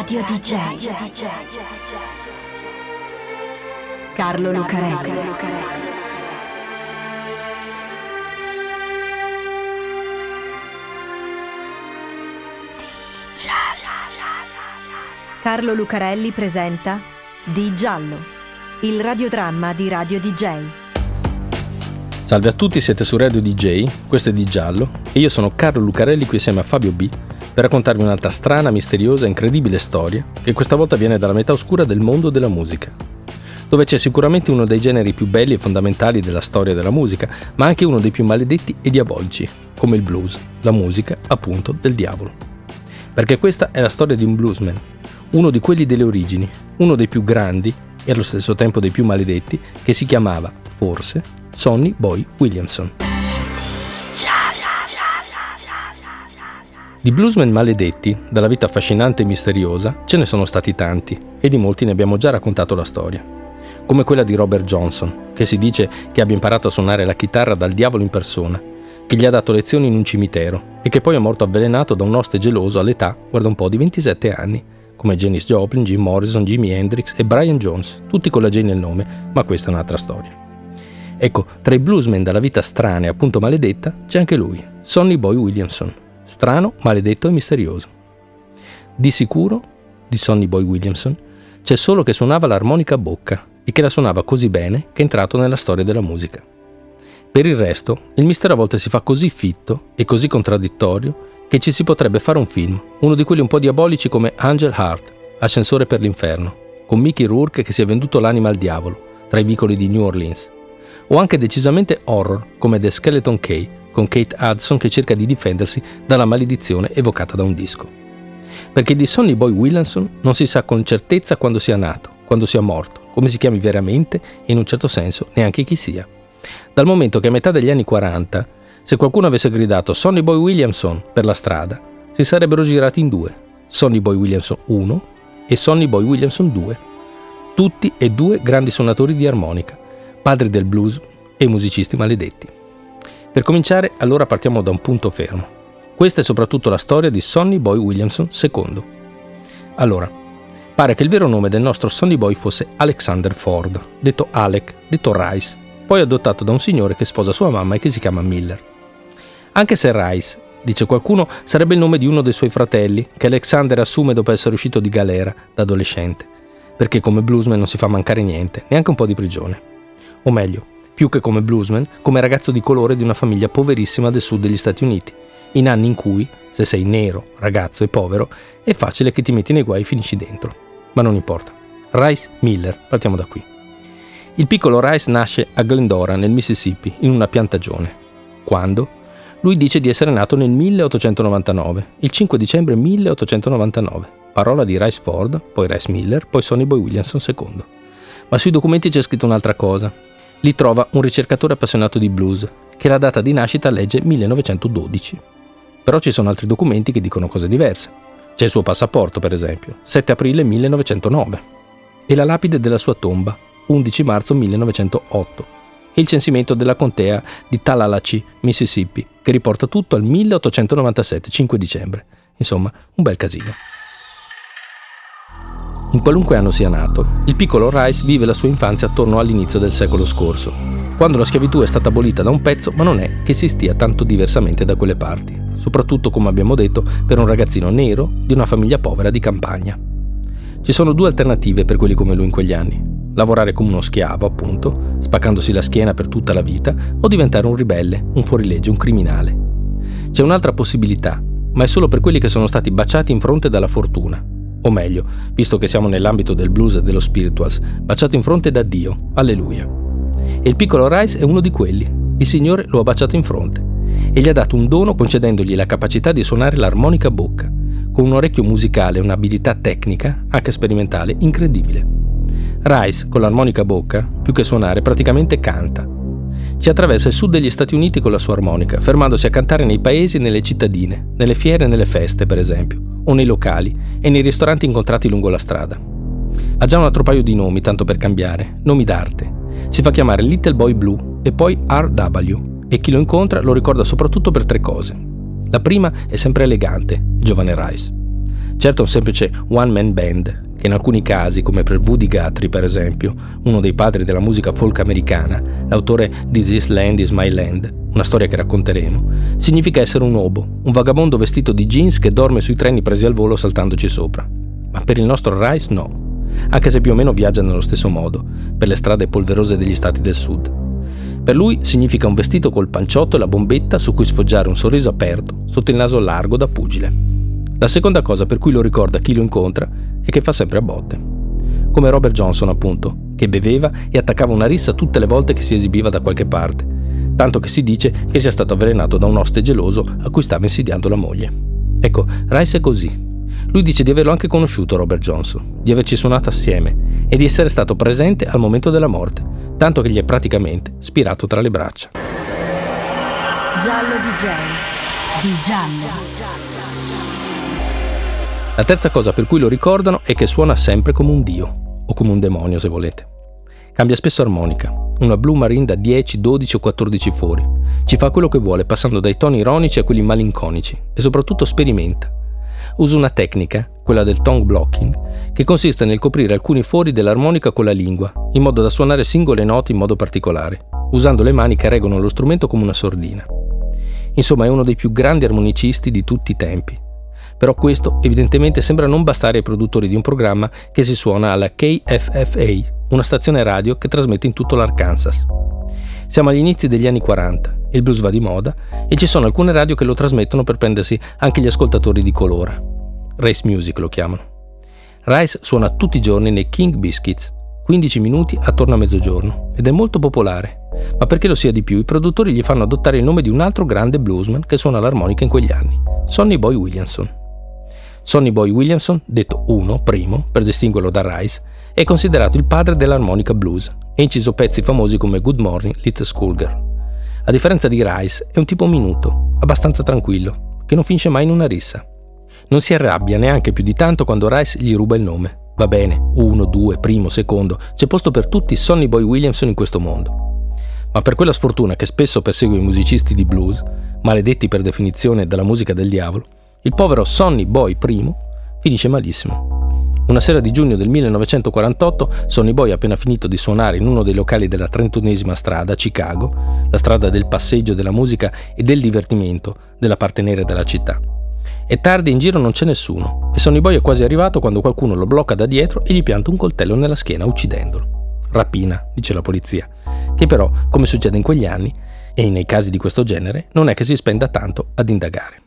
Radio DJ. Carlo Lucarelli. Carlo Lucarelli presenta Di Giallo, il radiodramma di Radio DJ. Salve a tutti, siete su Radio DJ, questo è Di Giallo e io sono Carlo Lucarelli qui assieme a Fabio B per raccontarvi un'altra strana, misteriosa e incredibile storia che questa volta viene dalla metà oscura del mondo della musica, dove c'è sicuramente uno dei generi più belli e fondamentali della storia della musica, ma anche uno dei più maledetti e diabolici, come il blues, la musica appunto del diavolo. Perché questa è la storia di un bluesman, uno di quelli delle origini, uno dei più grandi e allo stesso tempo dei più maledetti, che si chiamava, forse, Sonny Boy Williamson. Di bluesmen maledetti, dalla vita affascinante e misteriosa, ce ne sono stati tanti e di molti ne abbiamo già raccontato la storia. Come quella di Robert Johnson, che si dice che abbia imparato a suonare la chitarra dal diavolo in persona, che gli ha dato lezioni in un cimitero e che poi è morto avvelenato da un oste geloso all'età, guarda un po', di 27 anni, come Janis Joplin, Jim Morrison, Jimi Hendrix e Brian Jones, tutti con la J nel nome, ma questa è un'altra storia. Ecco, tra i bluesmen dalla vita strana e appunto maledetta c'è anche lui, Sonny Boy Williamson, strano, maledetto e misterioso. Di sicuro, di Sonny Boy Williamson, c'è solo che suonava l'armonica a bocca e che la suonava così bene che è entrato nella storia della musica. Per il resto, il mistero a volte si fa così fitto e così contraddittorio che ci si potrebbe fare un film, uno di quelli un po' diabolici come Angel Heart, Ascensore per l'inferno, con Mickey Rourke che si è venduto l'anima al diavolo, tra i vicoli di New Orleans, o anche decisamente horror come The Skeleton Key, con Kate Hudson che cerca di difendersi dalla maledizione evocata da un disco. Perché di Sonny Boy Williamson non si sa con certezza quando sia nato, quando sia morto, come si chiami veramente e in un certo senso neanche chi sia. Dal momento che a metà degli anni 40 se qualcuno avesse gridato Sonny Boy Williamson per la strada, si sarebbero girati in due, Sonny Boy Williamson 1 e Sonny Boy Williamson 2, tutti e due grandi suonatori di armonica, padri del blues e musicisti maledetti. Per cominciare, allora partiamo da un punto fermo. Questa è soprattutto la storia di Sonny Boy Williamson II. Allora, pare che il vero nome del nostro Sonny Boy fosse Alexander Ford, detto Alec, detto Rice, poi adottato da un signore che sposa sua mamma e che si chiama Miller. Anche se Rice, dice qualcuno, sarebbe il nome di uno dei suoi fratelli, che Alexander assume dopo essere uscito di galera da adolescente, perché come bluesman non si fa mancare niente, neanche un po' di prigione. O meglio, più che come bluesman, come ragazzo di colore di una famiglia poverissima del sud degli Stati Uniti, in anni in cui, se sei nero, ragazzo e povero, è facile che ti metti nei guai e finisci dentro. Ma non importa. Rice Miller, partiamo da qui. Il piccolo Rice nasce a Glendora, nel Mississippi, in una piantagione. Quando? Lui dice di essere nato nel 1899, il 5 dicembre 1899. Parola di Rice Ford, poi Rice Miller, poi Sonny Boy Williamson II. Ma sui documenti c'è scritto un'altra cosa. Li trova un ricercatore appassionato di blues, che la data di nascita legge 1912. Però ci sono altri documenti che dicono cose diverse. C'è il suo passaporto, per esempio, 7 aprile 1909, e la lapide della sua tomba, 11 marzo 1908 e il censimento della contea di Tallahatchie, Mississippi, che riporta tutto al 1897, 5 dicembre. Insomma, un bel casino. In qualunque anno sia nato, il piccolo Rice vive la sua infanzia attorno all'inizio del secolo scorso, quando la schiavitù è stata abolita da un pezzo, ma non è che si stia tanto diversamente da quelle parti, soprattutto, come abbiamo detto, per un ragazzino nero di una famiglia povera di campagna. Ci sono due alternative per quelli come lui in quegli anni lavorare come uno schiavo, appunto, spaccandosi la schiena per tutta la vita, o diventare un ribelle, un fuorilegge, un criminale. C'è un'altra possibilità, ma è solo per quelli che sono stati baciati in fronte dalla fortuna. O meglio, visto che siamo nell'ambito del blues e dello spirituals, baciato in fronte da Dio. Alleluia. E il piccolo Rice è uno di quelli. Il Signore lo ha baciato in fronte e gli ha dato un dono concedendogli la capacità di suonare l'armonica bocca, con un orecchio musicale e un'abilità tecnica, anche sperimentale, incredibile. Rice, con l'armonica bocca, più che suonare, praticamente canta. Ci attraversa il sud degli Stati Uniti con la sua armonica, fermandosi a cantare nei paesi e nelle cittadine, nelle fiere e nelle feste, per esempio, o nei locali e nei ristoranti incontrati lungo la strada. Ha già un altro paio di nomi, tanto per cambiare, nomi d'arte. Si fa chiamare Little Boy Blue e poi RW, e chi lo incontra lo ricorda soprattutto per tre cose. La prima è sempre elegante, il giovane Rice. Certo un semplice one-man band, che in alcuni casi, come per Woody Guthrie per esempio, uno dei padri della musica folk americana, l'autore di This Land is My Land, una storia che racconteremo, significa essere un obo, un vagabondo vestito di jeans che dorme sui treni presi al volo saltandoci sopra. Ma per il nostro Rice no, anche se più o meno viaggia nello stesso modo, per le strade polverose degli stati del sud. Per lui significa un vestito col panciotto e la bombetta su cui sfoggiare un sorriso aperto sotto il naso largo da pugile. La seconda cosa per cui lo ricorda chi lo incontra è che fa sempre a botte. Come Robert Johnson, appunto, che beveva e attaccava una rissa tutte le volte che si esibiva da qualche parte, tanto che si dice che sia stato avvelenato da un oste geloso a cui stava insidiando la moglie. Ecco, Rice è così. Lui dice di averlo anche conosciuto Robert Johnson, di averci suonato assieme e di essere stato presente al momento della morte, tanto che gli è praticamente spirato tra le braccia. Giallo DJ. Di Giallo. La terza cosa per cui lo ricordano è che suona sempre come un dio, o come un demonio se volete. Cambia spesso armonica, una Blue Marine da 10, 12 o 14 fori. Ci fa quello che vuole, passando dai toni ironici a quelli malinconici, e soprattutto sperimenta. Usa una tecnica, quella del tongue blocking, che consiste nel coprire alcuni fori dell'armonica con la lingua, in modo da suonare singole note in modo particolare, usando le mani che reggono lo strumento come una sordina. Insomma, è uno dei più grandi armonicisti di tutti i tempi però questo evidentemente sembra non bastare ai produttori di un programma che si suona alla KFFA, una stazione radio che trasmette in tutto l'Arkansas. Siamo agli inizi degli anni 40, il blues va di moda e ci sono alcune radio che lo trasmettono per prendersi anche gli ascoltatori di colora. Race Music lo chiamano. Rice suona tutti i giorni nei King Biscuits, 15 minuti attorno a mezzogiorno, ed è molto popolare. Ma perché lo sia di più, i produttori gli fanno adottare il nome di un altro grande bluesman che suona l'armonica in quegli anni, Sonny Boy Williamson. Sonny Boy Williamson, detto uno, primo, per distinguerlo da Rice, è considerato il padre dell'armonica blues e inciso pezzi famosi come Good Morning, Little Schoolgirl. A differenza di Rice, è un tipo minuto, abbastanza tranquillo, che non finisce mai in una rissa. Non si arrabbia neanche più di tanto quando Rice gli ruba il nome. Va bene, uno, due, primo, secondo, c'è posto per tutti Sonny Boy Williamson in questo mondo. Ma per quella sfortuna che spesso persegue i musicisti di blues, maledetti per definizione dalla musica del diavolo, il povero Sonny Boy I finisce malissimo. Una sera di giugno del 1948, Sonny Boy ha appena finito di suonare in uno dei locali della 31esima strada, Chicago, la strada del passeggio, della musica e del divertimento della parte nera della città. È tardi in giro non c'è nessuno e Sonny Boy è quasi arrivato quando qualcuno lo blocca da dietro e gli pianta un coltello nella schiena uccidendolo. Rapina, dice la polizia, che però, come succede in quegli anni, e nei casi di questo genere, non è che si spenda tanto ad indagare.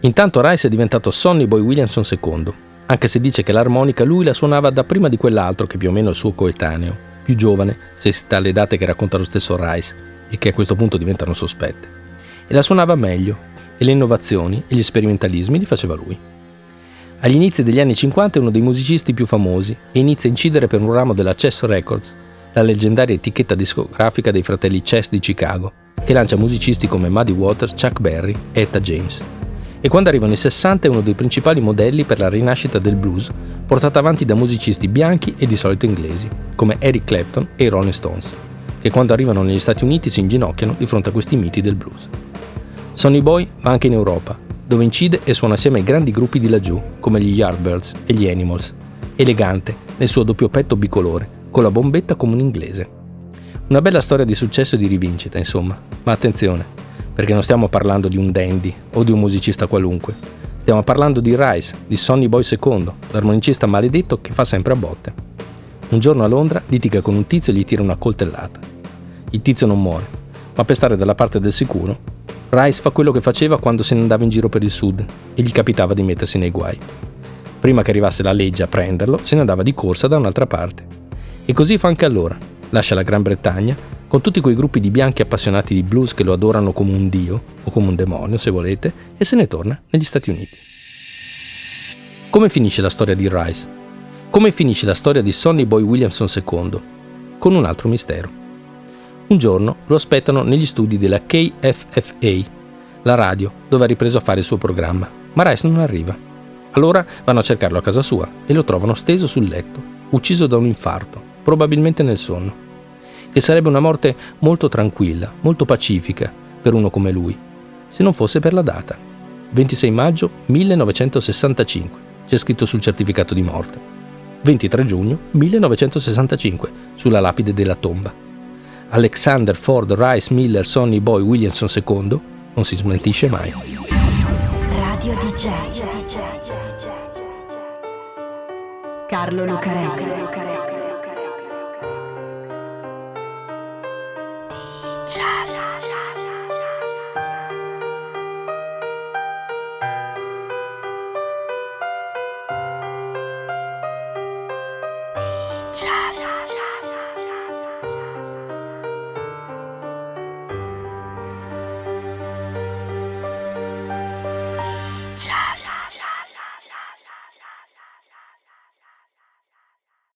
Intanto Rice è diventato Sonny Boy Williamson II, anche se dice che l'armonica lui la suonava da prima di quell'altro che più o meno è il suo coetaneo, più giovane, se si sta alle date che racconta lo stesso Rice e che a questo punto diventano sospette. E la suonava meglio, e le innovazioni e gli sperimentalismi li faceva lui. Agli inizi degli anni 50 è uno dei musicisti più famosi e inizia a incidere per un ramo della Chess Records, la leggendaria etichetta discografica dei fratelli Chess di Chicago, che lancia musicisti come Muddy Waters, Chuck Berry e Etta James e quando arrivano i 60 è uno dei principali modelli per la rinascita del blues, portato avanti da musicisti bianchi e di solito inglesi, come Eric Clapton e i Rolling Stones, che quando arrivano negli Stati Uniti si inginocchiano di fronte a questi miti del blues. Sonny Boy va anche in Europa, dove incide e suona assieme ai grandi gruppi di laggiù, come gli Yardbirds e gli Animals, elegante nel suo doppio petto bicolore, con la bombetta come un inglese. Una bella storia di successo e di rivincita, insomma, ma attenzione, perché non stiamo parlando di un dandy o di un musicista qualunque. Stiamo parlando di Rice, di Sonny Boy II, l'armonicista maledetto che fa sempre a botte. Un giorno a Londra litiga con un tizio e gli tira una coltellata. Il tizio non muore, ma per stare dalla parte del sicuro, Rice fa quello che faceva quando se ne andava in giro per il sud e gli capitava di mettersi nei guai. Prima che arrivasse la legge a prenderlo, se ne andava di corsa da un'altra parte. E così fa anche allora. Lascia la Gran Bretagna con tutti quei gruppi di bianchi appassionati di blues che lo adorano come un dio, o come un demonio se volete, e se ne torna negli Stati Uniti. Come finisce la storia di Rice? Come finisce la storia di Sonny Boy Williamson II? Con un altro mistero. Un giorno lo aspettano negli studi della KFFA, la radio dove ha ripreso a fare il suo programma, ma Rice non arriva. Allora vanno a cercarlo a casa sua e lo trovano steso sul letto, ucciso da un infarto, probabilmente nel sonno che sarebbe una morte molto tranquilla, molto pacifica per uno come lui, se non fosse per la data. 26 maggio 1965, c'è scritto sul certificato di morte. 23 giugno 1965, sulla lapide della tomba. Alexander Ford Rice Miller Sonny Boy Williamson II non si smentisce mai. Radio DJ. Carlo Lucarelli. 家家家家家家家家家家家。